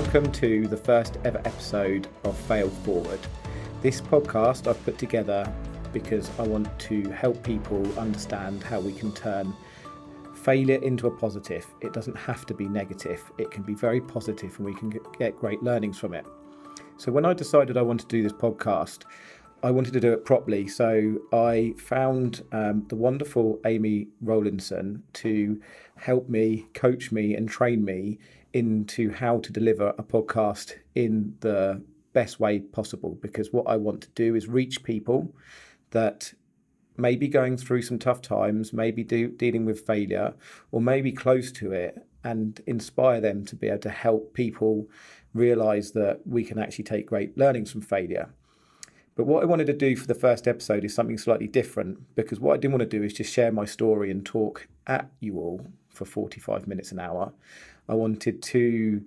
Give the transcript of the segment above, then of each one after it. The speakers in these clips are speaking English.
welcome to the first ever episode of Fail Forward. This podcast I've put together because I want to help people understand how we can turn failure into a positive. It doesn't have to be negative, it can be very positive and we can get great learnings from it. So, when I decided I wanted to do this podcast, I wanted to do it properly. So, I found um, the wonderful Amy Rowlinson to help me, coach me, and train me into how to deliver a podcast in the best way possible because what I want to do is reach people that may be going through some tough times, maybe do, dealing with failure, or maybe close to it, and inspire them to be able to help people realize that we can actually take great learnings from failure. But what I wanted to do for the first episode is something slightly different because what I didn't want to do is just share my story and talk at you all for 45 minutes an hour. I wanted to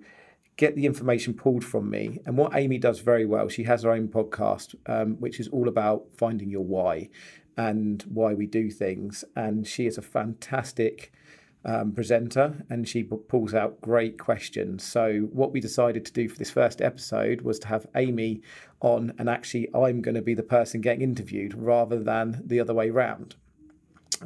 get the information pulled from me. And what Amy does very well, she has her own podcast, um, which is all about finding your why and why we do things. And she is a fantastic um, presenter and she pulls out great questions. So, what we decided to do for this first episode was to have Amy on, and actually, I'm going to be the person getting interviewed rather than the other way round.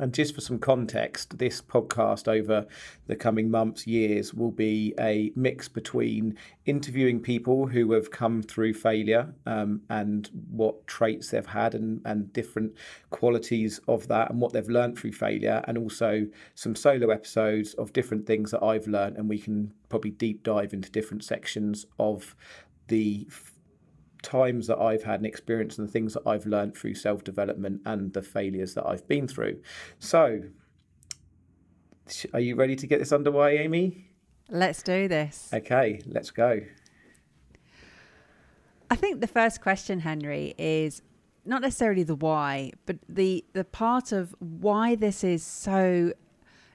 And just for some context, this podcast over the coming months, years, will be a mix between interviewing people who have come through failure um, and what traits they've had and, and different qualities of that and what they've learned through failure, and also some solo episodes of different things that I've learned. And we can probably deep dive into different sections of the times that I've had and experience and the things that I've learned through self development and the failures that I've been through. So, are you ready to get this underway, Amy? Let's do this. Okay, let's go. I think the first question, Henri, is not necessarily the why, but the the part of why this is so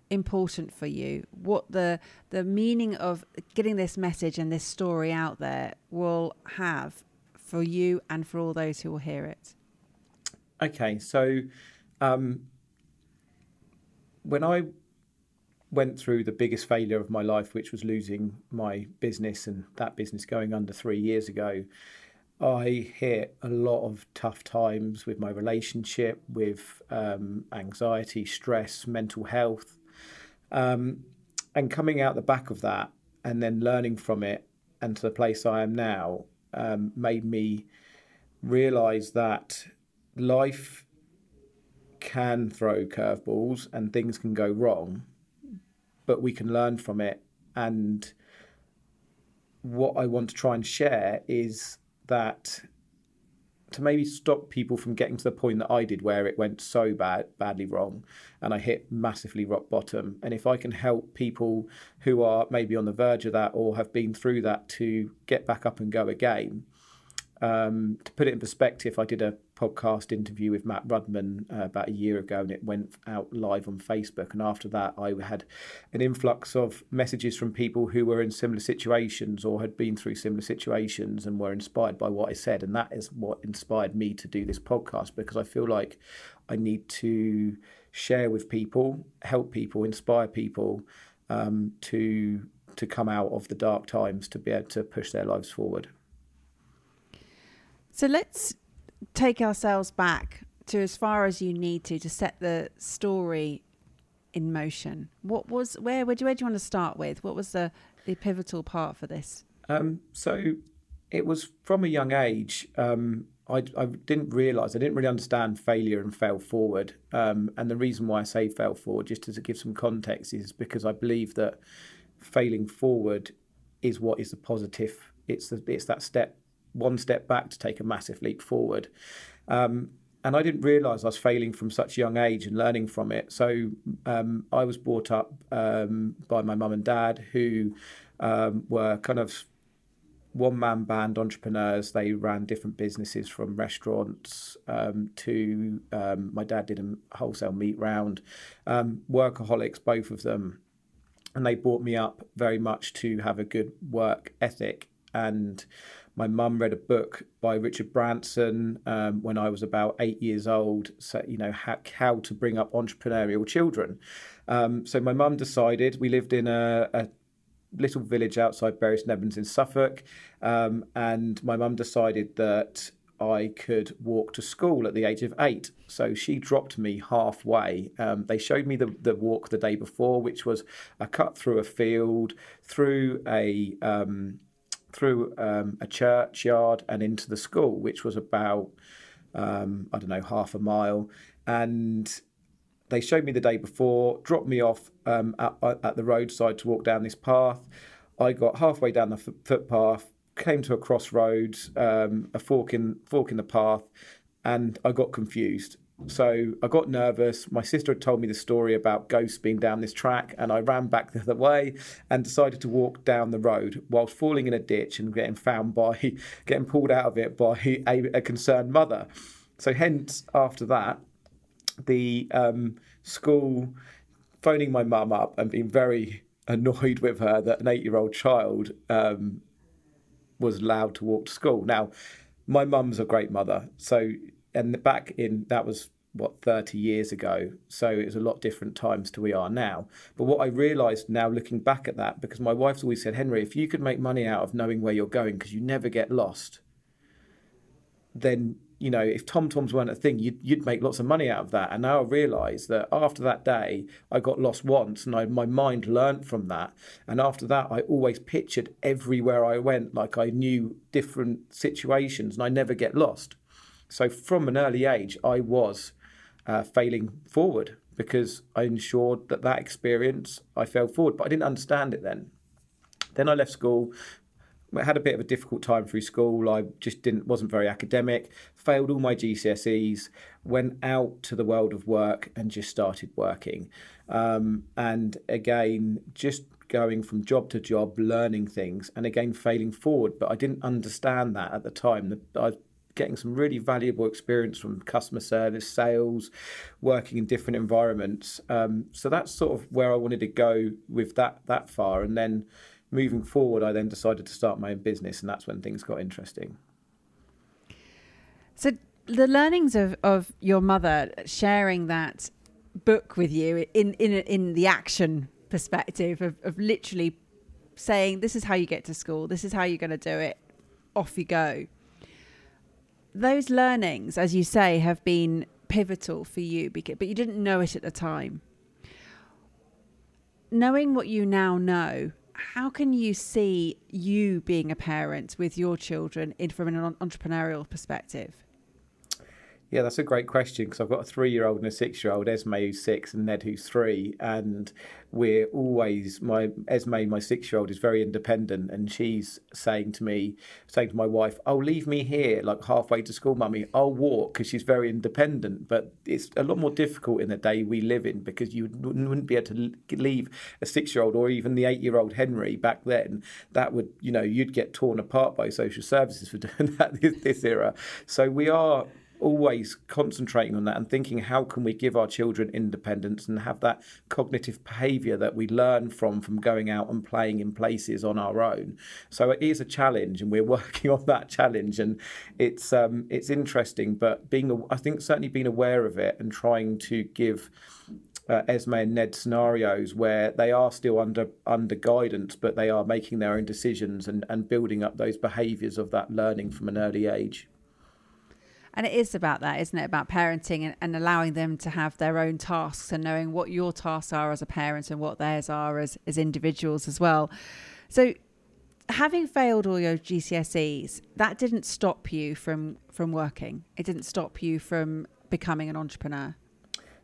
important for you what the the meaning of getting this message and this story out there will have for you and for all those who will hear it? Okay, so um, when I went through the biggest failure of my life, which was losing my business and that business going under three years ago, I hit a lot of tough times with my relationship, with um, anxiety, stress, mental health. Um, and coming out the back of that and then learning from it and to the place I am now, um, made me realize that life can throw curveballs and things can go wrong, but we can learn from it. And what I want to try and share is that to maybe stop people from getting to the point that I did where it went so bad badly wrong and I hit massively rock bottom. And if I can help people who are maybe on the verge of that or have been through that to get back up and go again um, to put it in perspective, I did a podcast interview with Matt Rudman uh, about a year ago, and it went out live on Facebook. And after that, I had an influx of messages from people who were in similar situations or had been through similar situations and were inspired by what I said. And that is what inspired me to do this podcast because I feel like I need to share with people, help people, inspire people um, to to come out of the dark times to be able to push their lives forward. So let's take ourselves back to as far as you need to to set the story in motion. What was where where do, where do you want to start with? What was the the pivotal part for this? Um, so it was from a young age. Um, I, I didn't realise, I didn't really understand failure and fail forward. Um, and the reason why I say fail forward, just to give some context, is because I believe that failing forward is what is the positive. It's the, it's that step one step back to take a massive leap forward. Um, and I didn't realise I was failing from such a young age and learning from it. So um, I was brought up um, by my mum and dad, who um, were kind of one man band entrepreneurs. They ran different businesses from restaurants um, to um, my dad did a wholesale meat round. Um, workaholics, both of them. And they brought me up very much to have a good work ethic. And my mum read a book by Richard Branson um, when I was about eight years old, so, you know, how, how to bring up entrepreneurial children. Um, so my mum decided, we lived in a, a little village outside Bury St in Suffolk, um, and my mum decided that I could walk to school at the age of eight. So she dropped me halfway. Um, they showed me the, the walk the day before, which was a cut through a field, through a um, through um, a churchyard, and into the school, which was about um, I don't know half a mile. And they showed me the day before, dropped me off um, at, at the roadside to walk down this path. I got halfway down the footpath, came to a crossroads, um, a fork in fork in the path, and I got confused. So I got nervous. My sister had told me the story about ghosts being down this track, and I ran back the other way and decided to walk down the road whilst falling in a ditch and getting found by, getting pulled out of it by a, a concerned mother. So hence, after that, the um, school phoning my mum up and being very annoyed with her that an eight-year-old child um, was allowed to walk to school. Now, my mum's a great mother, so and back in that was what 30 years ago so it was a lot different times to we are now but what i realized now looking back at that because my wife's always said henri if you could make money out of knowing where you're going because you never get lost then you know, if Tom Toms weren't a thing, you'd, you'd make lots of money out of that. And now I realise that after that day, I got lost once and I, my mind learnt from that. And after that, I always pictured everywhere I went like I knew different situations and I never get lost. So from an early age, I was uh, failing forward because I ensured that that experience I fell forward, but I didn't understand it then. Then I left school, I had a bit of a difficult time through school. I just didn't wasn't very academic. Failed all my GCSEs. Went out to the world of work and just started working. Um, and again, just going from job to job, learning things, and again failing forward. But I didn't understand that at the time. I was getting some really valuable experience from customer service, sales, working in different environments. Um, so that's sort of where I wanted to go with that that far, and then moving forward, I then decided to start my own business, and that's when things got interesting. So, the learnings of, of your mother sharing that book with you in in in the action perspective of, of literally saying, "This is how you get to school. This is how you're going to do it. Off you go." Those learnings, as you say, have been pivotal for you, because, but you didn't know it at the time. Knowing what you now know, how can you see you being a parent with your children in from an entrepreneurial perspective? Yeah, that's a great question because I've got a three year old and a six year old, Esme who's six and Ned who's three. And we're always, my Esme, my six year old, is very independent and she's saying to me, saying to my wife, Oh, leave me here, like halfway to school, mummy. I'll walk because she's very independent. But it's a lot more difficult in the day we live in because you wouldn't be able to leave a six year old or even the eight year old Henri back then. That would, you know, you'd get torn apart by social services for doing that this, this era. So we are always concentrating on that and thinking how can we give our children independence and have that cognitive behavior that we learn from from going out and playing in places on our own so it is a challenge and we're working on that challenge and it's um, it's interesting but being I think certainly being aware of it and trying to give uh, Esme and Ned scenarios where they are still under under guidance, but they are making their own decisions and, and building up those behaviours of that learning from an early age. And it is about that, isn't it? About parenting and, and, allowing them to have their own tasks and knowing what your tasks are as a parent and what theirs are as, as individuals as well. So, having failed all your GCSEs, that didn't stop you from from working. It didn't stop you from becoming an entrepreneur.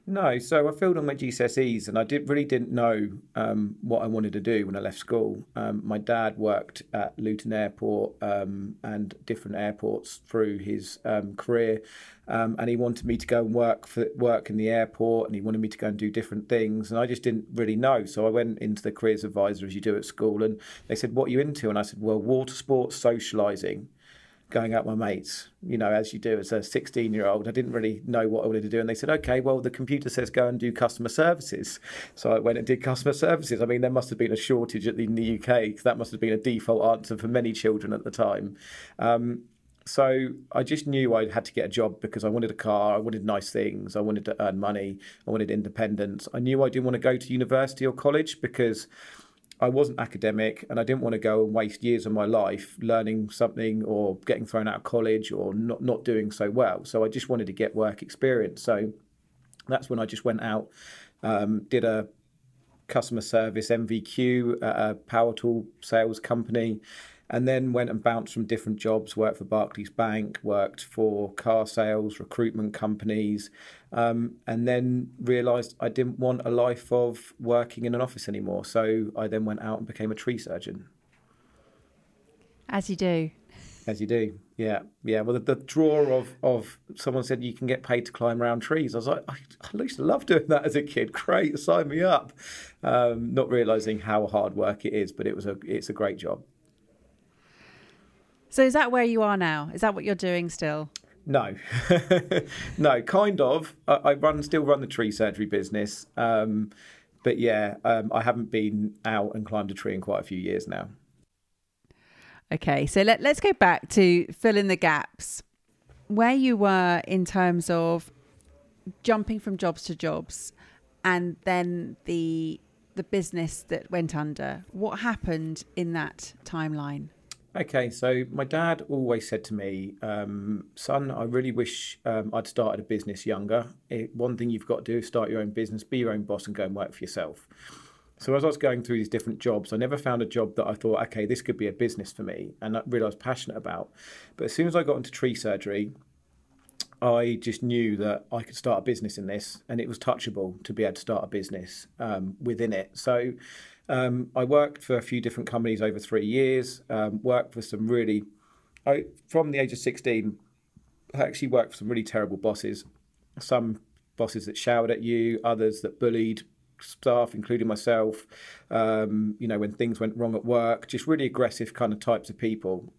No, so I filled on my GCSEs, and I did really didn't know um, what I wanted to do when I left school. Um, my dad worked at Luton Airport um, and different airports through his um, career, um, and he wanted me to go and work for work in the airport, and he wanted me to go and do different things, and I just didn't really know. So I went into the careers advisor as you do at school, and they said, "What are you into?" And I said, "Well, water sports, socialising." Going out with my mates, you know, as you do as a 16 year old. I didn't really know what I wanted to do. And they said, okay, well, the computer says go and do customer services. So I went and did customer services. I mean, there must have been a shortage the, in the UK because that must have been a default answer for many children at the time. Um, so I just knew I had to get a job because I wanted a car, I wanted nice things, I wanted to earn money, I wanted independence. I knew I didn't want to go to university or college because I wasn't academic and I didn't want to go and waste years of my life learning something or getting thrown out of college or not, not doing so well. So I just wanted to get work experience. So that's when I just went out, um, did a customer service NVQ at a power tool sales company, and then went and bounced from different jobs. Worked for Barclays Bank, worked for car sales, recruitment companies, um, and then realised I didn't want a life of working in an office anymore. So I then went out and became a tree surgeon. As you do. As you do, yeah, yeah. Well, the, the, draw of of someone said you can get paid to climb around trees. I was like, I, I used to love doing that as a kid. Great, sign me up. Um, not realizing how hard work it is, but it was a it's a great job. So is that where you are now? Is that what you're doing still? No, no, kind of. I, I, run still run the tree surgery business, um, but yeah, um, I haven't been out and climbed a tree in quite a few years now. Okay, so let, let's go back to fill in the gaps. Where you were in terms of jumping from jobs to jobs and then the the business that went under. What happened in that timeline? Okay, so my dad always said to me, um, son, I really wish um, I'd started a business younger. It, one thing you've got to do is start your own business, be your own boss, and go and work for yourself. So as I was going through these different jobs, I never found a job that I thought, okay, this could be a business for me, and I was passionate about. But as soon as I got into tree surgery, I just knew that I could start a business in this, and it was touchable to be able to start a business um, within it. So um, I worked for a few different companies over three years. Um, worked for some really, I from the age of sixteen, I actually worked for some really terrible bosses. Some bosses that shouted at you, others that bullied staff, including myself. Um, you know, when things went wrong at work, just really aggressive kind of types of people.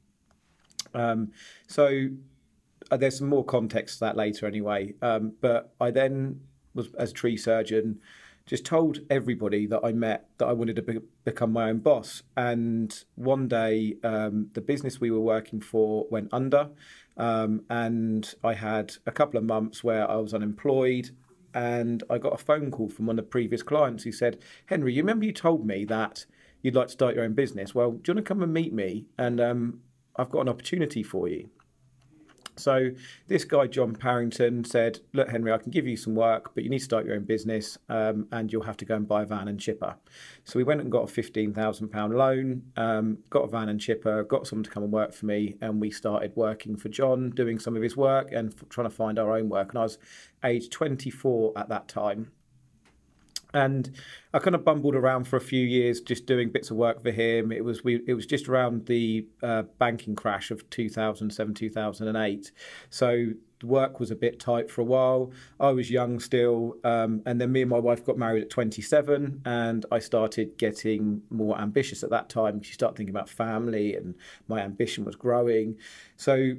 Um, so uh, there's some more context to that later, anyway. Um, but I then was as a tree surgeon. Just told everybody that I met that I wanted to be, become my own boss. And one day, um, the business we were working for went under, um, and I had a couple of months where I was unemployed and I got a phone call from one of the previous clients who said, Henri, you remember you told me that you'd like to start your own business? Well, do you want to come and meet me? And um, I've got an opportunity for you. So this guy John Parrington said, "Look, Henri, I can give you some work, but you need to start your own business, um, and you'll have to go and buy a van and chipper." So we went and got a fifteen thousand pound loan, um, got a van and chipper, got someone to come and work for me, and we started working for John, doing some of his work and f- trying to find our own work. And I was age twenty four at that time, and I kind of bumbled around for a few years, just doing bits of work for him. It was we, it was just around the uh, banking crash of 2007, 2008. So the work was a bit tight for a while. I was young still, um, and then me and my wife got married at 27, and I started getting more ambitious at that time. You start thinking about family, and my ambition was growing. So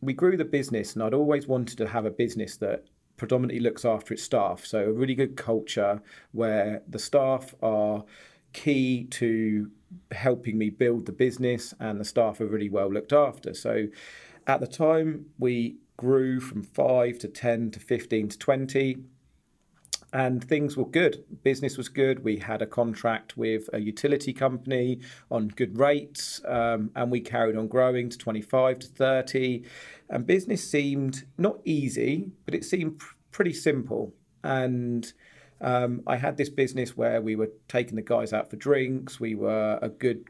we grew the business, and I'd always wanted to have a business that predominantly looks after its staff. So a really good culture where the staff are key to helping me build the business and the staff are really well looked after. So at the time we grew from 5 to 10 to 15 to 20 and things were good. Business was good. We had a contract with a utility company on good rates, um, and we carried on growing to 25 to 30. And business seemed not easy, but it seemed pr- pretty simple. And um, I had this business where we were taking the guys out for drinks. We were a good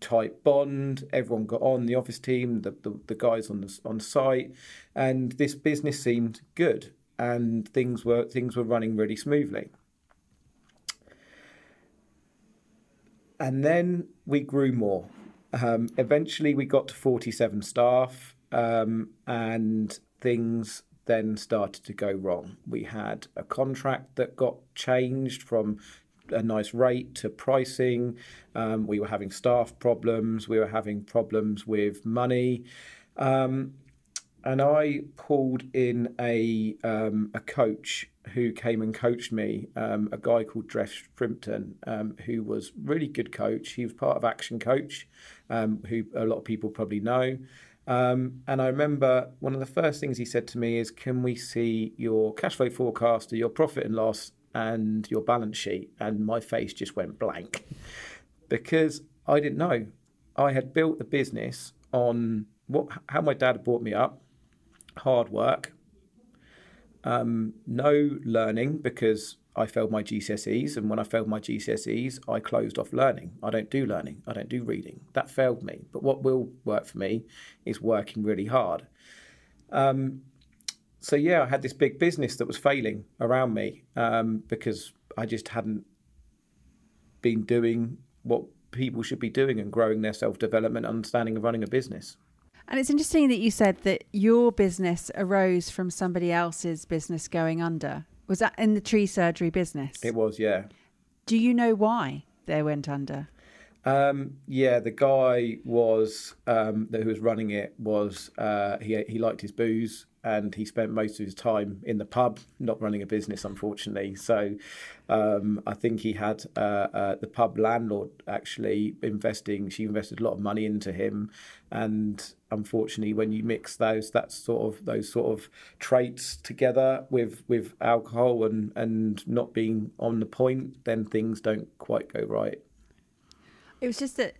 tight bond. Everyone got on the office team, the, the, the guys on the on site, and this business seemed good and things were things were running really smoothly. And then we grew more. Um, eventually, we got to 47 staff, um, and things then started to go wrong. We had a contract that got changed from a nice rate to pricing. Um, we were having staff problems. We were having problems with money. Um, and I pulled in a um, a coach who came and coached me, um, a guy called Jeff Frimpton, um, who was really good coach. He was part of Action Coach, um, who a lot of people probably know. Um, and I remember one of the first things he said to me is, "Can we see your cash flow forecast, or your profit and loss, and your balance sheet?" And my face just went blank. because I didn't know. I had built the business on what how my dad brought me up, hard work, um, no learning because I failed my GCSEs, and when I failed my GCSEs, I closed off learning. I don't do learning. I don't do reading. That failed me. But what will work for me is working really hard. Um, so yeah, I had this big business that was failing around me um, because I just hadn't been doing what people should be doing and growing their self development, understanding of running a business. And it's interesting that you said that your business arose from somebody else's business going under. Was that in the tree surgery business? It was, yeah. Do you know why they went under? Um, yeah, the guy was um, who was running it was uh, he he liked his booze and he spent most of his time in the pub, not running a business, unfortunately. So um, I think he had uh, uh, the pub landlord actually investing. She invested a lot of money into him, and unfortunately, when you mix those that sort of those sort of traits together with with alcohol and and not being on the point, then things don't quite go right. It was just that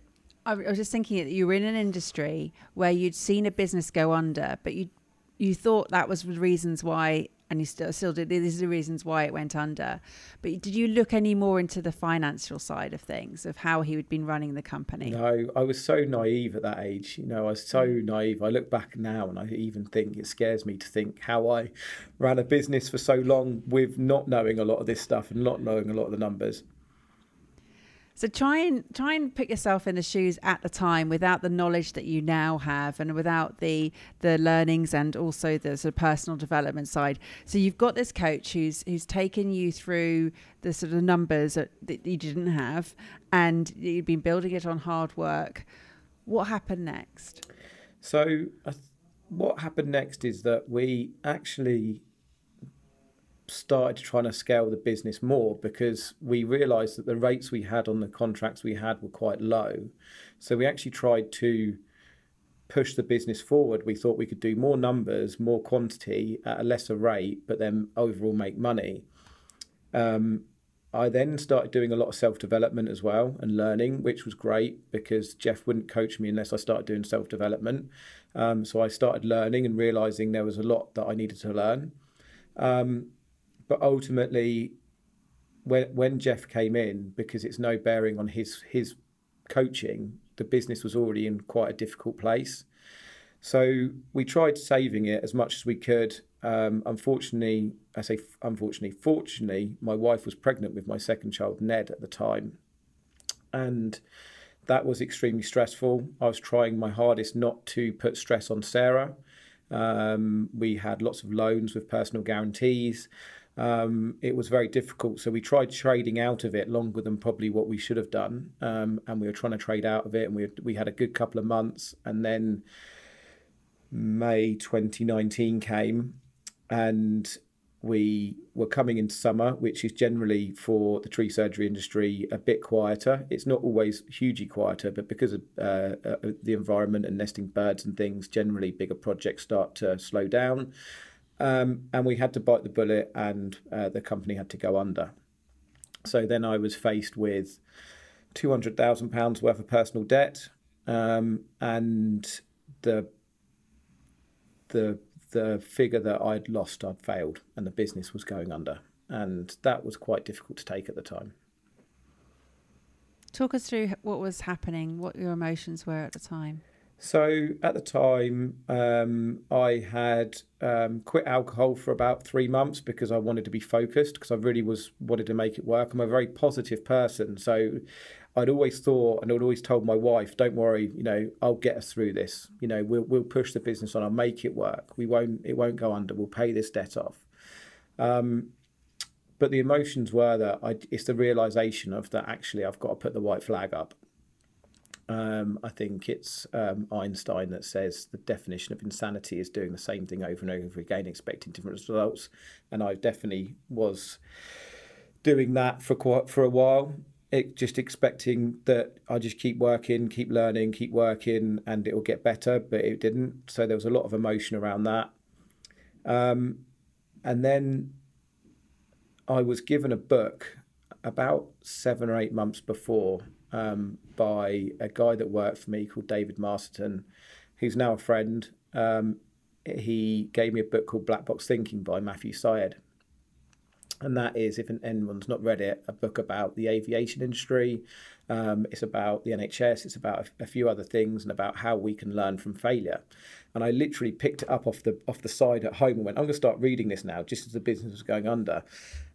I was just thinking that you were in an industry where you'd seen a business go under, but you you thought that was the reasons why, and you still still did. These are the reasons why it went under. But did you look any more into the financial side of things of how he had been running the company? No, I was so naive at that age. You know, I was so mm. naive. I look back now and I even think it scares me to think how I ran a business for so long with not knowing a lot of this stuff and not knowing a lot of the numbers. So try and try and put yourself in the shoes at the time without the knowledge that you now have and without the the learnings and also the sort of personal development side. So you've got this coach who's who's taken you through the sort of numbers that, you didn't have and you've been building it on hard work. What happened next? So uh, what happened next is that we actually started trying to scale the business more because we realized that the rates we had on the contracts we had were quite low. So we actually tried to push the business forward. We thought we could do more numbers, more quantity at a lesser rate, but then overall make money. Um, I then started doing a lot of self development as well and learning, which was great because Jeff wouldn't coach me unless I started doing self development. Um, so I started learning and realizing there was a lot that I needed to learn. Um, but ultimately, when when Jeff came in, because it's no bearing on his his coaching, the business was already in quite a difficult place. So we tried saving it as much as we could. Um, unfortunately, I say unfortunately, fortunately, my wife was pregnant with my second child, Ned, at the time, and that was extremely stressful. I was trying my hardest not to put stress on Sarah. Um, we had lots of loans with personal guarantees um, it was very difficult. So we tried trading out of it longer than probably what we should have done, um, and we were trying to trade out of it, and we we had a good couple of months, and then May 2019 came, and we were coming into summer, which is generally for the tree surgery industry a bit quieter. It's not always hugely quieter, but because of uh, uh, the environment and nesting birds and things, generally bigger projects start to slow down. Um, and we had to bite the bullet, and uh, the company had to go under. So then I was faced with two hundred thousand pounds worth of personal debt, um, and the the the figure that I'd lost, I'd failed, and the business was going under, and that was quite difficult to take at the time. Talk us through what was happening, what your emotions were at the time. So at the time, um, I had um, quit alcohol for about three months because I wanted to be focused because I really was wanted to make it work. I'm a very positive person, so I'd always thought and I'd always told my wife, "Don't worry, you know, I'll get us through this. You know, we'll we'll push the business on. I'll make it work. We won't it won't go under. We'll pay this debt off." Um, but the emotions were that I, it's the realization of that actually I've got to put the white flag up um, I think it's um, Einstein that says the definition of insanity is doing the same thing over and over again, expecting different results. And I definitely was doing that for quite for a while. It just expecting that I just keep working, keep learning, keep working, and it will get better. But it didn't. So there was a lot of emotion around that. Um, and then I was given a book about seven or eight months before um, by a guy that worked for me called David Masterton, who's now a friend. Um, he gave me a book called Black Box Thinking by Matthew Syed. And that is, if anyone's not read it, a book about the aviation industry. Um, it's about the NHS. It's about a, a, few other things and about how we can learn from failure. And I literally picked it up off the off the side at home and went, "I'm going to start reading this now," just as the business was going under.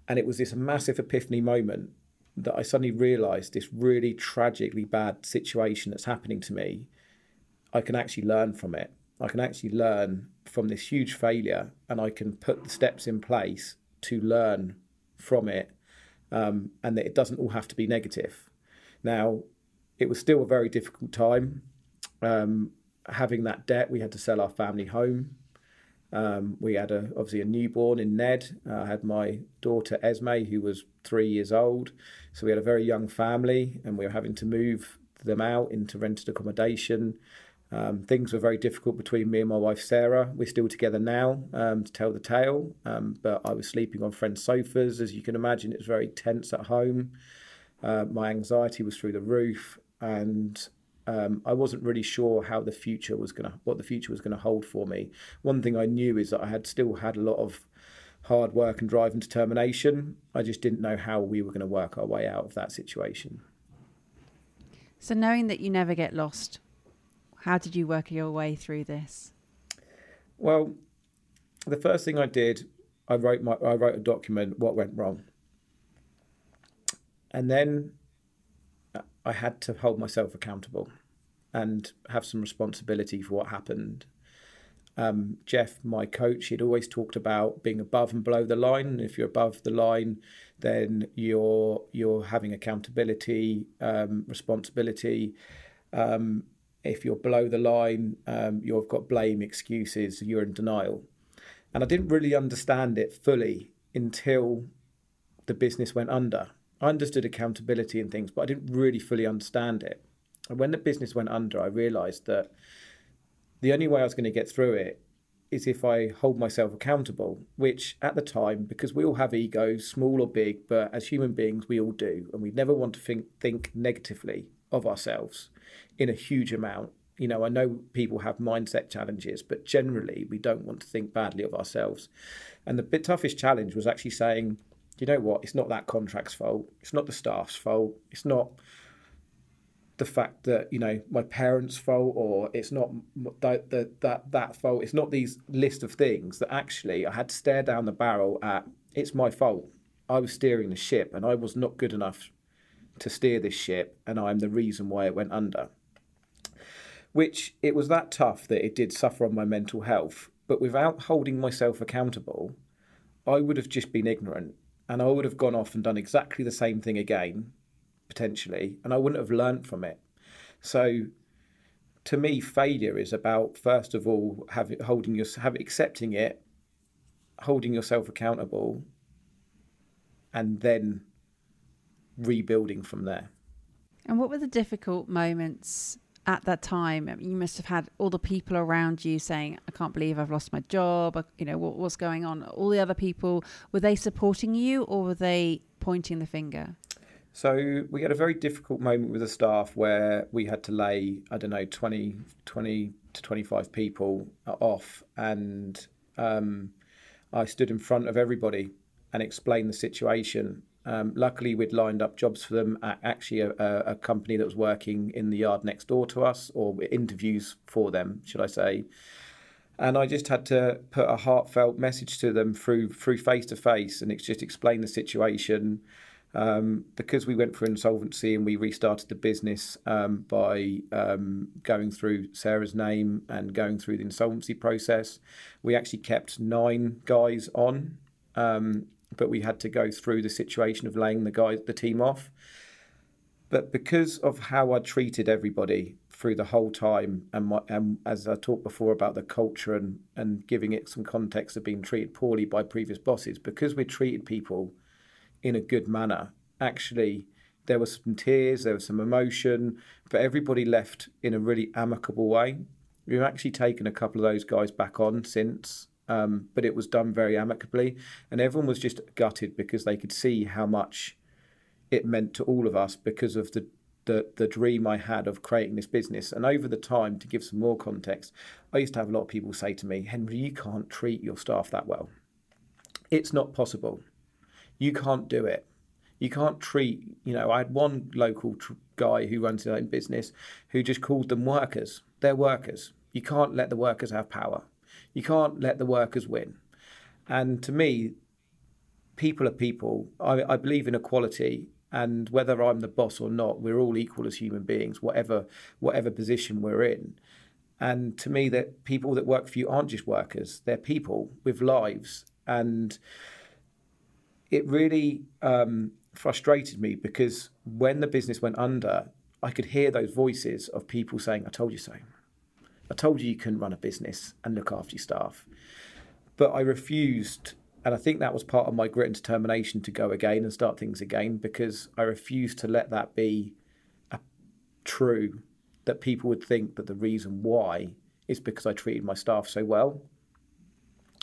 And it was this massive epiphany moment that I suddenly realised this really tragically bad situation that's happening to me. I can actually learn from it. I can actually learn from this huge failure, and I can put the steps in place to learn from it, um, and that it doesn't all have to be negative. Now, it was still a very difficult time. Um, having that debt, we had to sell our family home. Um, we had a, obviously a newborn in Ned. Uh, I had my daughter Esme, who was three years old. So we had a very young family, and we were having to move them out into rented accommodation. Um, things were very difficult between me and my wife Sarah. We're still together now um, to tell the tale, um, but I was sleeping on friends' sofas. As you can imagine, it was very tense at home. Uh, my anxiety was through the roof, and um, I wasn't really sure how the future was gonna, what the future was gonna hold for me. One thing I knew is that I had still had a lot of hard work and drive and determination. I just didn't know how we were going to work our way out of that situation. So, knowing that you never get lost, how did you work your way through this? Well, the first thing I did, I wrote my I wrote a document what went wrong. And then I had to hold myself accountable and have some responsibility for what happened. Um, Jeff, my coach, he'd always talked about being above and below the line. If you're above the line, then you're you're having accountability, um, responsibility. Um, if you're below the line, um, you've got blame, excuses, you're in denial. And I didn't really understand it fully until the business went under. I understood accountability and things, but I didn't really fully understand it. And when the business went under, I realized that the only way I was going to get through it is if I hold myself accountable, which at the time, because we all have egos, small or big, but as human beings, we all do. And we never want to think, think negatively of ourselves in a huge amount. You know, I know people have mindset challenges, but generally we don't want to think badly of ourselves. And the bit toughest challenge was actually saying, you know what, it's not that contract's fault, it's not the staff's fault, it's not the fact that you know my parents' fault or it's not that that that, that fault. It's not these list of things that actually I had to stare down the barrel at. It's my fault. I was steering the ship and I was not good enough to steer this ship, and I'm the reason why it went under. Which it was that tough that it did suffer on my mental health, but without holding myself accountable, I would have just been ignorant and I would have gone off and done exactly the same thing again potentially, and I wouldn't have learnt from it. So, to me, failure is about first of all having holding your have accepting it, holding yourself accountable, and then rebuilding from there. And what were the difficult moments at that time? Mean, you must have had all the people around you saying, "I can't believe I've lost my job." You know what, what's going on. All the other people were they supporting you, or were they pointing the finger? So we had a very difficult moment with the staff where we had to lay, I don't know, 20, 20 to 25 people off. And um, I stood in front of everybody and explained the situation. Um, luckily, we'd lined up jobs for them at actually a, a, company that was working in the yard next door to us, or interviews for them, should I say. And I just had to put a heartfelt message to them through through face to face, and it's just explain the situation um, because we went for insolvency and we restarted the business um, by um, going through Sarah's name and going through the insolvency process. We actually kept nine guys on, um, but we had to go through the situation of laying the guys, the team off. But because of how I treated everybody through the whole time, and, my, and as I talked before about the culture and, and giving it some context of being treated poorly by previous bosses, because we treated people in a good manner. Actually, there was some tears, there was some emotion, but everybody left in a really amicable way. We've actually taken a couple of those guys back on since, um, but it was done very amicably, and everyone was just gutted because they could see how much it meant to all of us because of the the the dream I had of creating this business. And over the time, to give some more context, I used to have a lot of people say to me, Henri, you can't treat your staff that well. It's not possible. You can't do it. You can't treat, you know, I had one local tr- guy who runs his own business who just called them workers. They're workers. You can't let the workers have power. You can't let the workers win. And to me, people are people. I, I believe in equality and whether I'm the boss or not, we're all equal as human beings, whatever whatever position we're in. And to me, that people that work for you aren't just workers; they're people with lives. And it really um, frustrated me because when the business went under, I could hear those voices of people saying, "I told you so. I told you you couldn't run a business and look after your staff." But I refused and I think that was part of my grit and determination to go again and start things again because I refused to let that be a true that people would think that the reason why is because I treated my staff so well.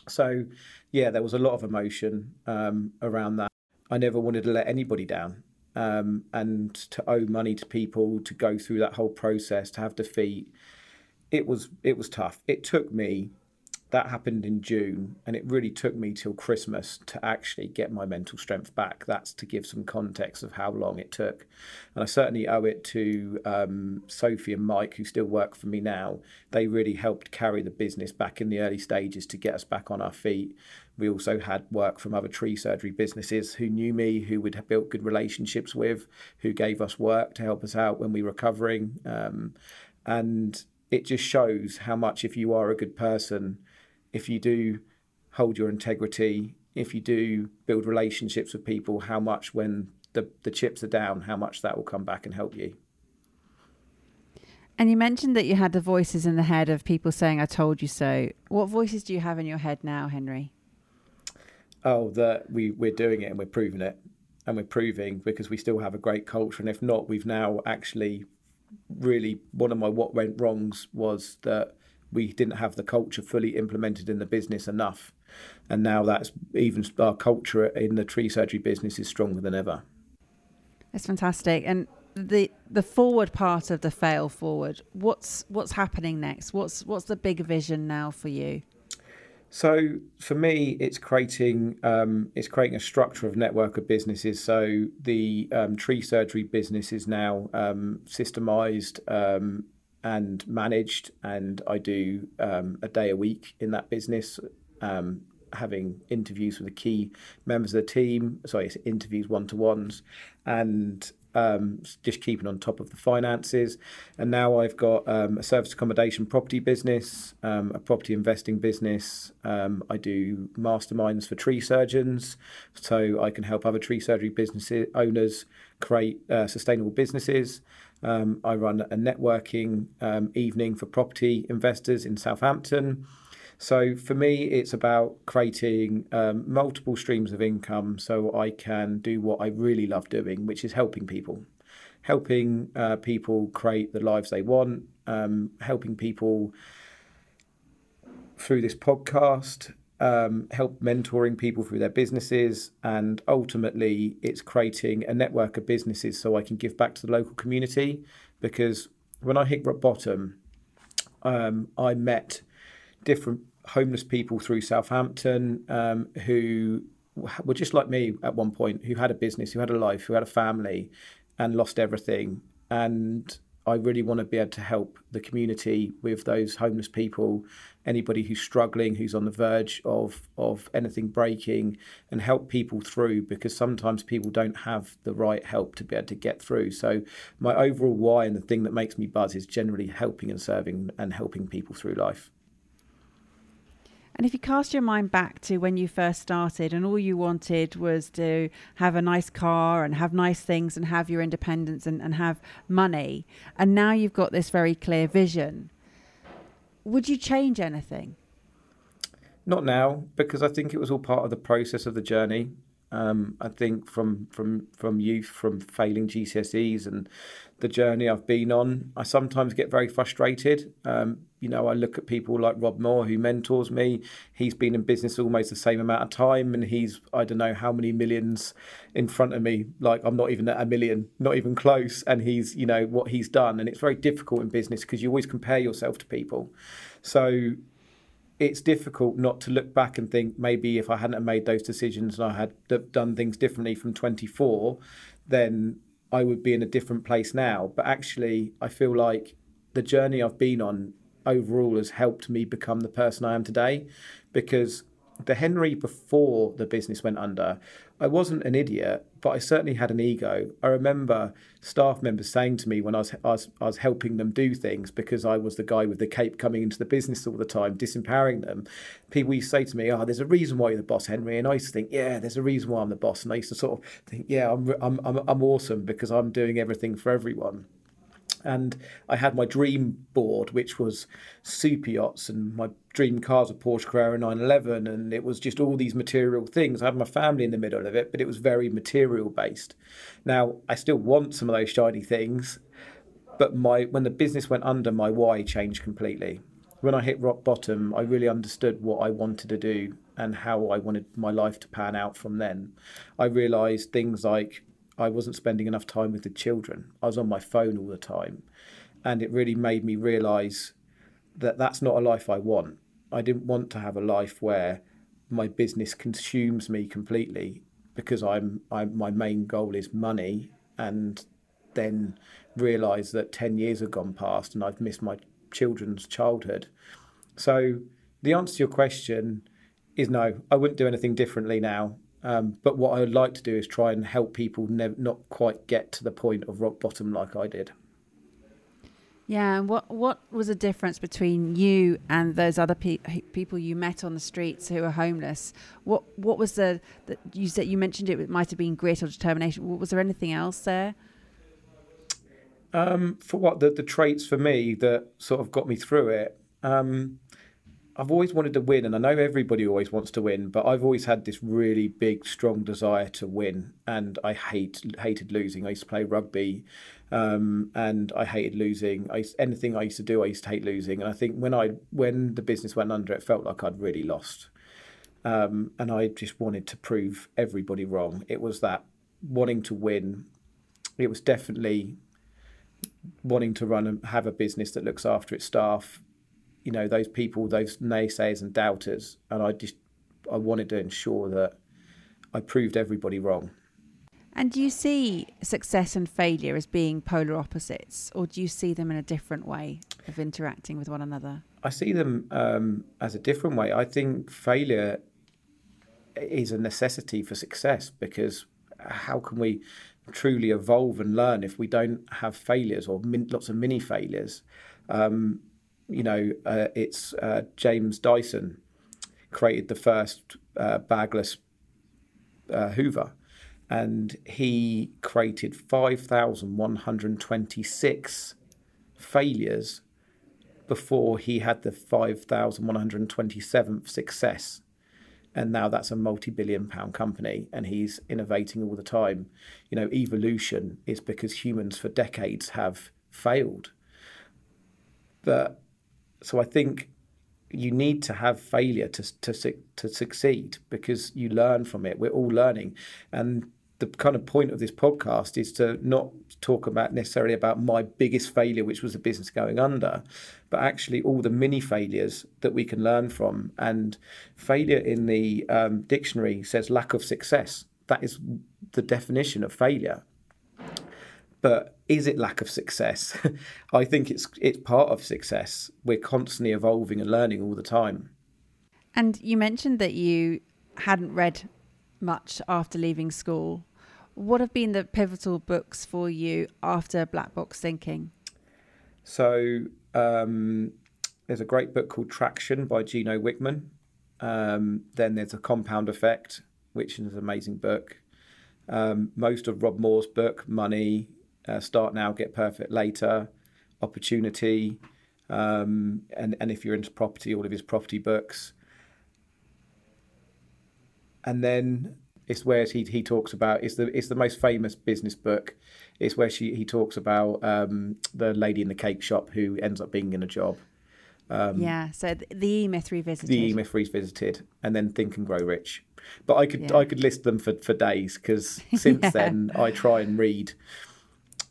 So, yeah, there was a lot of emotion um, around that. I never wanted to let anybody down. Um, and to owe money to people, to go through that whole process, to have defeat, it was it was tough. It took me that happened in June, and it really took me till Christmas to actually get my mental strength back. That's to give some context of how long it took. And I certainly owe it to um, Sophie and Mike, who still work for me now. They really helped carry the business back in the early stages to get us back on our feet. We also had work from other tree surgery businesses who knew me, who we'd have built good relationships with, who gave us work to help us out when we were recovering. Um, and it just shows how much, if you are a good person, if you do hold your integrity, if you do build relationships with people, how much when the, the chips are down, how much that will come back and help you. And you mentioned that you had the voices in the head of people saying, I told you so. What voices do you have in your head now, Henri? Oh, that we, we're doing it and we're proving it. And we're proving because we still have a great culture. And if not, we've now actually really, one of my what went wrongs was that we didn't have the culture fully implemented in the business enough. And now that's even our culture in the tree surgery business is stronger than ever. That's fantastic. And the the forward part of the fail forward, what's what's happening next? What's what's the big vision now for you? So for me, it's creating um, it's creating a structure of network of businesses. So the um, tree surgery business is now um, systemized um, and managed, and I do um, a day a week in that business, um, having interviews with the key members of the team. Sorry, interviews one to ones, and um, just keeping on top of the finances. And now I've got um, a service accommodation property business, um, a property investing business. Um, I do masterminds for tree surgeons, so I can help other tree surgery business owners create uh, sustainable businesses. Um, I run a networking um, evening for property investors in Southampton. So for me, it's about creating um, multiple streams of income so I can do what I really love doing, which is helping people, helping uh, people create the lives they want, um, helping people through this podcast, um, help mentoring people through their businesses, and ultimately, it's creating a network of businesses so I can give back to the local community. Because when I hit rock bottom, um, I met different homeless people through Southampton um, who were just like me at one point, who had a business, who had a life, who had a family, and lost everything. And I really want to be able to help the community with those homeless people, anybody who's struggling, who's on the verge of of anything breaking, and help people through because sometimes people don't have the right help to be able to get through. So my overall why and the thing that makes me buzz is generally helping and serving and helping people through life. And if you cast your mind back to when you first started and all you wanted was to have a nice car and have nice things and have your independence and, and have money, and now you've got this very clear vision, would you change anything? Not now, because I think it was all part of the process of the journey. Um, I think from from from youth, from failing GCSEs and the journey I've been on, I sometimes get very frustrated. Um, you know, I look at people like Rob Moore, who mentors me. He's been in business almost the same amount of time, and he's I don't know how many millions in front of me. Like I'm not even at a million, not even close. And he's you know what he's done, and it's very difficult in business because you always compare yourself to people. So it's difficult not to look back and think maybe if I hadn't made those decisions and I had done things differently from 24, then I would be in a different place now. But actually, I feel like the journey I've been on overall has helped me become the person I am today because the Henri before the business went under, I wasn't an idiot, but I certainly had an ego. I remember staff members saying to me when I was, I was, I was helping them do things because I was the guy with the cape coming into the business all the time, disempowering them. People used to say to me, "Oh, there's a reason why you're the boss, Henri," and I used to think, "Yeah, there's a reason why I'm the boss," and I used to sort of think, "Yeah, I'm I'm I'm, I'm awesome because I'm doing everything for everyone." And I had my dream board, which was super yachts, and my dream cars were Porsche Carrera 911, and it was just all these material things. I had my family in the middle of it, but it was very material based. Now I still want some of those shiny things, but my when the business went under, my why changed completely. When I hit rock bottom, I really understood what I wanted to do and how I wanted my life to pan out from then. I realised things like I wasn't spending enough time with the children. I was on my phone all the time. And it really made me realize that that's not a life I want. I didn't want to have a life where my business consumes me completely because I'm, I'm my main goal is money and then realize that 10 years have gone past and I've missed my children's childhood. So the answer to your question is no, I wouldn't do anything differently now. Um, but what I would like to do is try and help people ne- not quite get to the point of rock bottom like I did. Yeah, and what what was the difference between you and those other pe- people you met on the streets who were homeless? What what was the, the you said you mentioned it, it might have been grit or determination. Was there anything else there? Um, for what the the traits for me that sort of got me through it. Um, I've always wanted to win, and I know everybody always wants to win, but I've always had this really big, strong desire to win, and I hate hated losing. I used to play rugby, um, and I hated losing. I anything I used to do, I used to hate losing, and I think when I when the business went under, it felt like I'd really lost, um, and I just wanted to prove everybody wrong. It was that wanting to win. It was definitely wanting to run and have a business that looks after its staff you know those people, those naysayers and doubters, and I just I wanted to ensure that I proved everybody wrong. And do you see success and failure as being polar opposites, or do you see them in a different way of interacting with one another? I see them um, as a different way. I think failure is a necessity for success because how can we truly evolve and learn if we don't have failures or min- lots of mini failures? Um, you know, uh, it's uh, James Dyson created the first uh, bagless uh, Hoover, and he created 5,126 failures before he had the 5,127th success. And now that's a multi billion pound company, and he's innovating all the time. You know, evolution is because humans for decades have failed. But so I think you need to have failure to to to succeed because you learn from it. We're all learning, and the kind of point of this podcast is to not talk about necessarily about my biggest failure, which was the business going under, but actually all the mini failures that we can learn from. And failure in the um, dictionary says lack of success. That is the definition of failure. But is it lack of success? I think it's it's part of success. We're constantly evolving and learning all the time. And you mentioned that you hadn't read much after leaving school. What have been the pivotal books for you after Black Box Thinking? So um, there's a great book called Traction by Gino Wickman. Um, then there's a Compound Effect, which is an amazing book. Um, most of Rob Moore's book, Money, uh, Start Now, Get Perfect Later, Opportunity, um, and, and if you're into property, all of his property books. And then It's where he he talks about it's the it's the most famous business book. It's where she he talks about um, the lady in the cake shop who ends up being in a job. Um, yeah, so the E Myth revisited. The E Myth revisited, and then Think and Grow Rich. But I could yeah. I could list them for for days because since yeah. then I try and read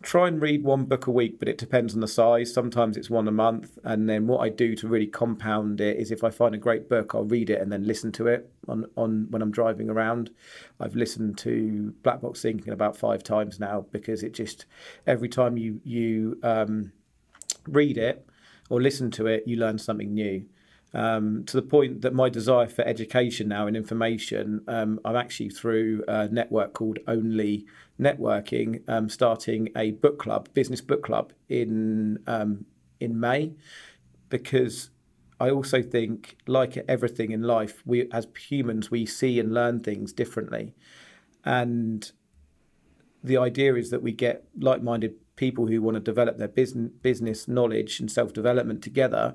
try and read one book a week, but it depends on the size. Sometimes it's one a month. And then what I do to really compound it is if I find a great book, I'll read it and then listen to it on, on when I'm driving around. I've listened to Black Box Thinking about five times now because it just every time you you um, read it or listen to it, you learn something new um, to the point that my desire for education now and information, um, I'm actually through a network called Only Networking, um, starting a book club, business book club in um, in May, because I also think, like everything in life, we as humans we see and learn things differently, and the idea is that we get like-minded people who want to develop their business business knowledge and self-development together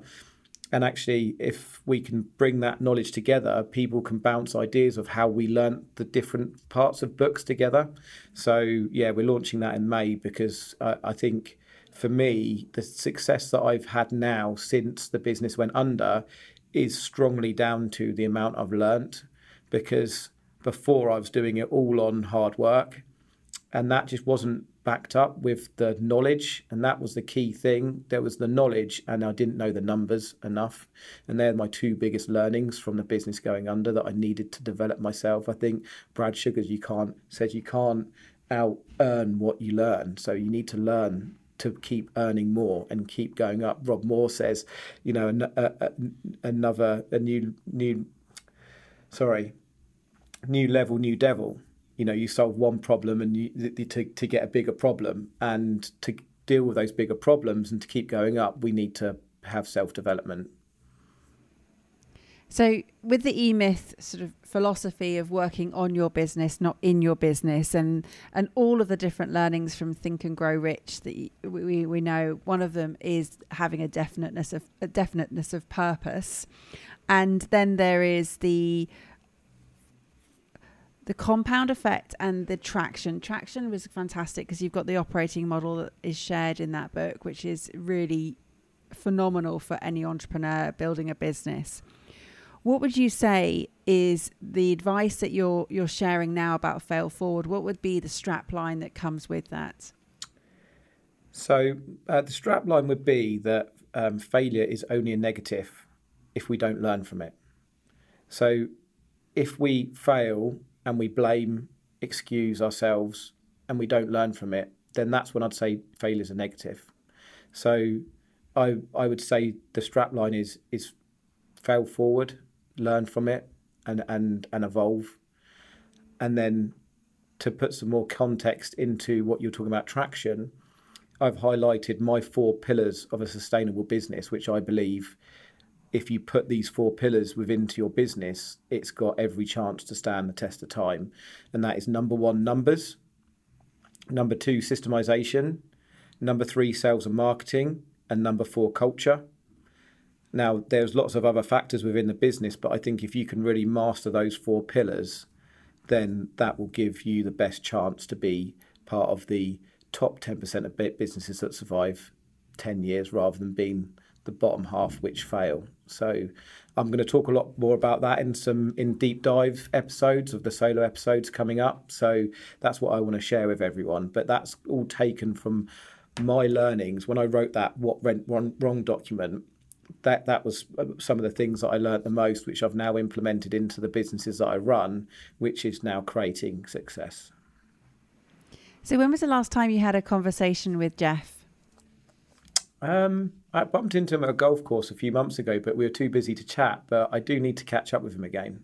and actually if we can bring that knowledge together people can bounce ideas of how we learnt the different parts of books together. So yeah we're launching that in may because I, I think for me the success that i've had now since the business went under is strongly down to the amount i've learnt because before i was doing it all on hard work and that just wasn't backed up with the knowledge, and that was the key thing. There was the knowledge, and I didn't know the numbers enough, and they're my two biggest learnings from the business going under that I needed to develop myself. I think Brad Sugars, you can't says you can't out earn what you learn, so you need to learn to keep earning more and keep going up. Rob Moore says, you know, a, a, another a new new sorry new level, new devil you know you solve one problem and you to, to get a bigger problem. And to deal with those bigger problems and to keep going up we need to have self-development. So with the e-myth sort of philosophy of working on your business not in your business and and all of the different learnings from think and grow rich that we, we know one of them is having a definiteness of a definiteness of purpose. And then there is the the compound effect and the traction. Traction was fantastic because you've got the operating model that is shared in that book, which is really phenomenal for any entrepreneur building a business. What would you say is the advice that you're you're sharing now about fail forward? What would be the strap line that comes with that? So uh, the strap line would be that um, failure is only a negative if we don't learn from it. So if we fail and we blame, excuse ourselves, and we don't learn from it, then that's when I'd say failures are negative. So I I would say the strap line is is fail forward, learn from it, and and and evolve, and then to put some more context into what you're talking about traction, I've highlighted my four pillars of a sustainable business, which I believe if you put these four pillars within to your business, it's got every chance to stand the test of time. And that is number one, numbers. Number two, systemization. Number three, sales and marketing. And number four, culture. Now, there's lots of other factors within the business, but I think if you can really master those four pillars, then that will give you the best chance to be part of the top 10% of businesses that survive 10 years rather than being the bottom half which fail. So I'm going to talk a lot more about that in some in deep dive episodes of the solo episodes coming up. So that's what I want to share with everyone. But that's all taken from my learnings when I wrote that what went wrong, wrong document. That that was uh, some of the things that I learned the most, which I've now implemented into the businesses that I run, which is now creating success. So when was the last time you had a conversation with Jeff? Um, I bumped into him at a golf course a few months ago, but we were too busy to chat. But I do need to catch up with him again.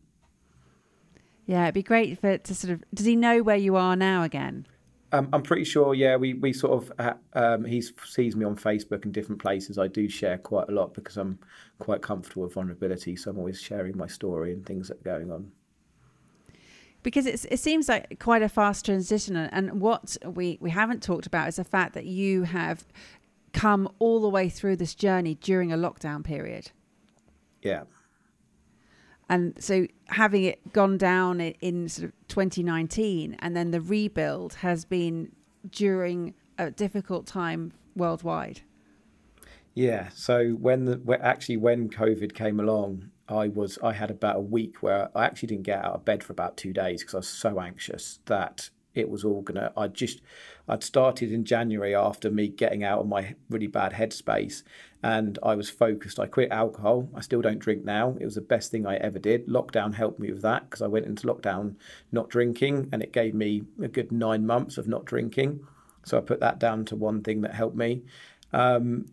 Yeah, it'd be great for to sort of. Does he know where you are now again? Um, I'm pretty sure. Yeah, we we sort of uh, um, he sees me on Facebook and different places. I do share quite a lot because I'm quite comfortable with vulnerability, so I'm always sharing my story and things that are going on. Because it's, it seems like quite a fast transition, and what we, we haven't talked about is the fact that you have come all the way through this journey during a lockdown period. Yeah. And so having it gone down in, in sort of 2019 and then the rebuild has been during a difficult time worldwide. Yeah. So when the actually when COVID came along, I was I had about a week where I actually didn't get out of bed for about two days because I was so anxious that it was all gonna. I just I'd started in January after me getting out of my really bad headspace, and I was focused. I quit alcohol. I still don't drink now. It was the best thing I ever did. Lockdown helped me with that because I went into lockdown not drinking, and it gave me a good nine months of not drinking. So I put that down to one thing that helped me. Um,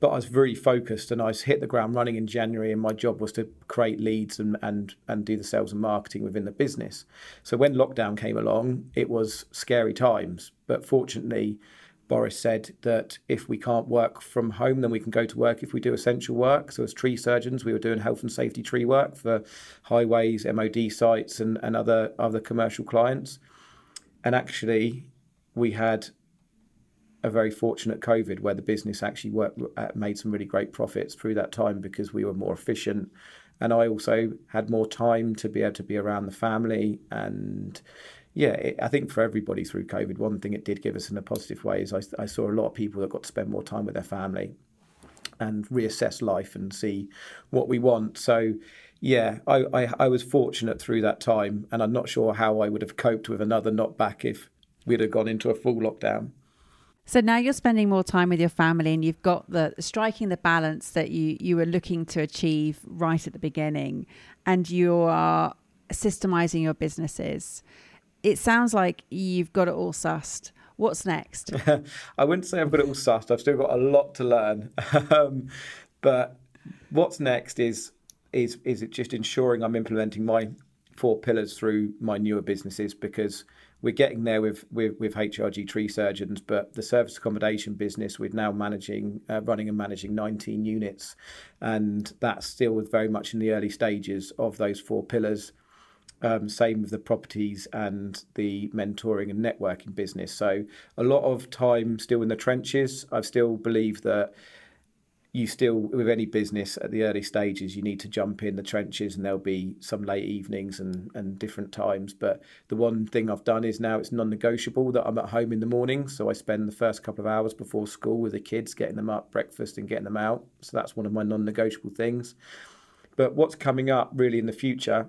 but I was very focused and I hit the ground running in January and my job was to create leads and, and, and do the sales and marketing within the business. So when lockdown came along, it was scary times. But fortunately, Boris said that if we can't work from home, then we can go to work if we do essential work. So as tree surgeons, we were doing health and safety tree work for highways, MOD sites and, and other, other commercial clients. And actually, we had a very fortunate COVID where the business actually worked, uh, made some really great profits through that time because we were more efficient. And I also had more time to be able to be around the family. And yeah, it, I think for everybody through COVID, one thing it did give us in a positive way is I, I saw a lot of people that got to spend more time with their family and reassess life and see what we want. So, yeah, I, I, I was fortunate through that time, and I'm not sure how I would have coped with another knockback if we'd have gone into a full lockdown. So now you're spending more time with your family and you've got the striking the balance that you, you were looking to achieve right at the beginning and you are systemizing your businesses. It sounds like you've got it all sussed. What's next? I wouldn't say I've got it all sussed. I've still got a lot to learn. um, but what's next is is is it just ensuring I'm implementing my four pillars through my newer businesses because we're getting there with, with, with HRG tree surgeons, but the service accommodation business, we're now managing, uh, running and managing 19 units. And that's still very much in the early stages of those four pillars. Um, same with the properties and the mentoring and networking business. So a lot of time still in the trenches. I still believe that you still with any business at the early stages you need to jump in the trenches and there'll be some late evenings and and different times. But the one thing I've done is now it's non-negotiable that I'm at home in the morning. So I spend the first couple of hours before school with the kids getting them up breakfast and getting them out. So that's one of my non-negotiable things. But what's coming up really in the future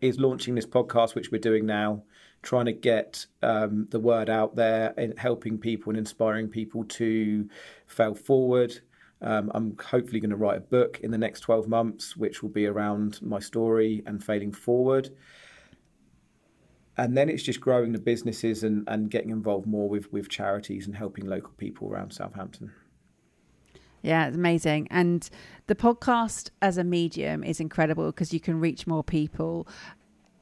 is launching this podcast which we're doing now trying to get um, the word out there and helping people and inspiring people to fail forward um, I'm hopefully going to write a book in the next 12 months, which will be around my story and failing forward. And then it's just growing the businesses and, and getting involved more with, with charities and helping local people around Southampton. Yeah, it's amazing. And the podcast as a medium is incredible because you can reach more people.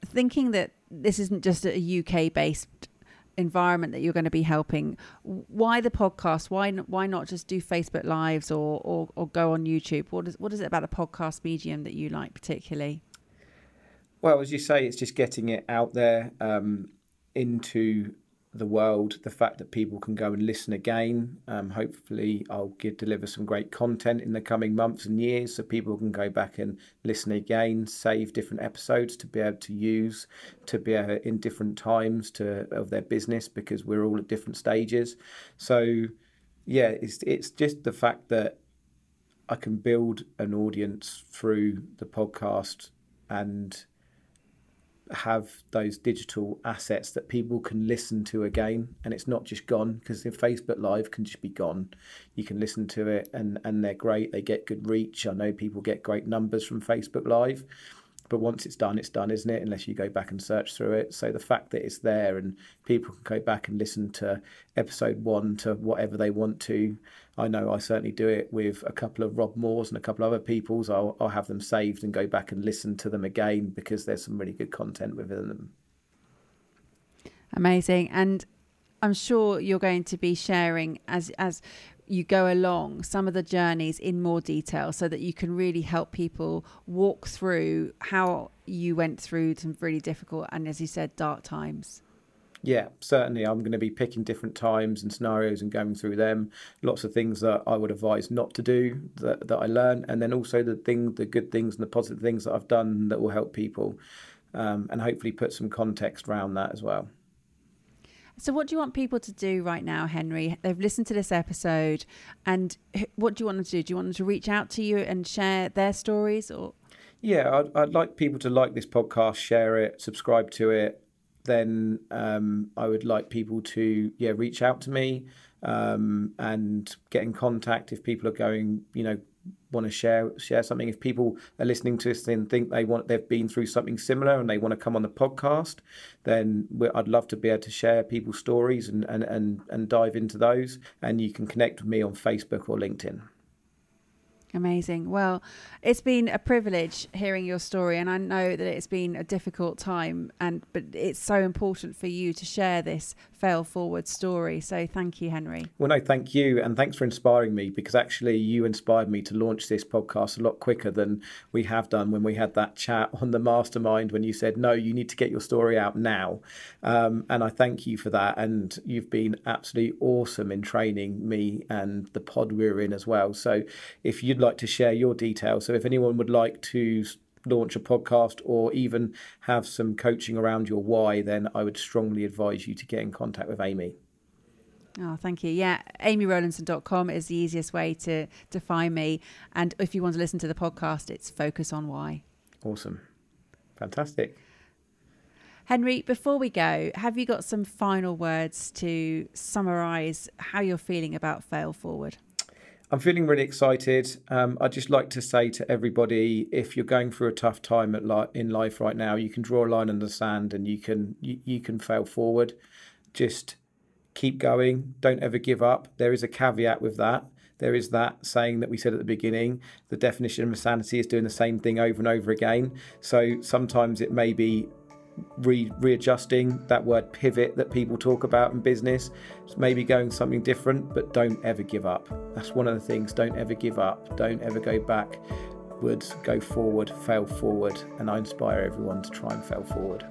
Thinking that this isn't just a UK based environment that you're going to be helping why the podcast? Why why not just do facebook lives or or, or go on youtube? What is what is it about the podcast medium that you like particularly? Well as you say it's just getting it out there um, into the world, the fact that people can go and listen again. Um, hopefully, I'll give, deliver some great content in the coming months and years so people can go back and listen again, save different episodes to be able to use, to be able, in different times to of their business because we're all at different stages. So, yeah, it's it's just the fact that I can build an audience through the podcast and have those digital assets that people can listen to again and it's not just gone because if facebook live can just be gone you can listen to it and and they're great they get good reach i know people get great numbers from facebook live but once it's done, it's done, isn't it? Unless you go back and search through it. So the fact that it's there and people can go back and listen to episode one to whatever they want to. I know I certainly do it with a couple of Rob Moore's and a couple of other people's. I'll, I'll have them saved and go back and listen to them again because there's some really good content within them. Amazing. And I'm sure you're going to be sharing as as you go along some of the journeys in more detail so that you can really help people walk through how you went through some really difficult and as you said dark times Yeah, certainly. I'm going to be picking different times and scenarios and going through them. Lots of things that I would advise not to do that, that I learn, and then also the thing, the good things and the positive things that I've done that will help people, um, and hopefully put some context around that as well. So, what do you want people to do right now, Henri? They've listened to this episode, and what do you want them to do? Do you want them to reach out to you and share their stories, or? Yeah, I'd, I'd like people to like this podcast, share it, subscribe to it. Then um, I would like people to yeah reach out to me um, and get in contact if people are going you know want to share share something. If people are listening to this and think they want they've been through something similar and they want to come on the podcast, then I'd love to be able to share people's stories and, and, and, and dive into those. And you can connect with me on Facebook or LinkedIn. Amazing. Well, it's been a privilege hearing your story, and I know that it's been a difficult time, and but it's so important for you to share this fail forward story. So thank you, Henri. Well, no, thank you, and thanks for inspiring me because actually you inspired me to launch this podcast a lot quicker than we have done when we had that chat on the mastermind when you said no, you need to get your story out now, um, and I thank you for that. And you've been absolutely awesome in training me and the pod we're in as well. So if you'd like to share your details, so if anyone would like to launch a podcast or even have some coaching around your why, then I would strongly advise you to get in contact with Amy. Oh, thank you. Yeah, amyrowlinson.com is the easiest way to, to find me. And if you want to listen to the podcast, it's Focus on Why. Awesome. Fantastic. Henri, before we go, have you got some final words to summarize how you're feeling about Fail Forward? I'm feeling really excited. Um, I'd just like to say to everybody, if you're going through a tough time li- in life right now, you can draw a line in the sand and you can you, you can fail forward. Just keep going. Don't ever give up. There is a caveat with that. There is that saying that we said at the beginning. The definition of insanity is doing the same thing over and over again. So sometimes it may be re- readjusting that word pivot that people talk about in business. Maybe going something different, but don't ever give up. That's one of the things. Don't ever give up. Don't ever go back. backwards. Go forward, fail forward. And I inspire everyone to try and fail forward.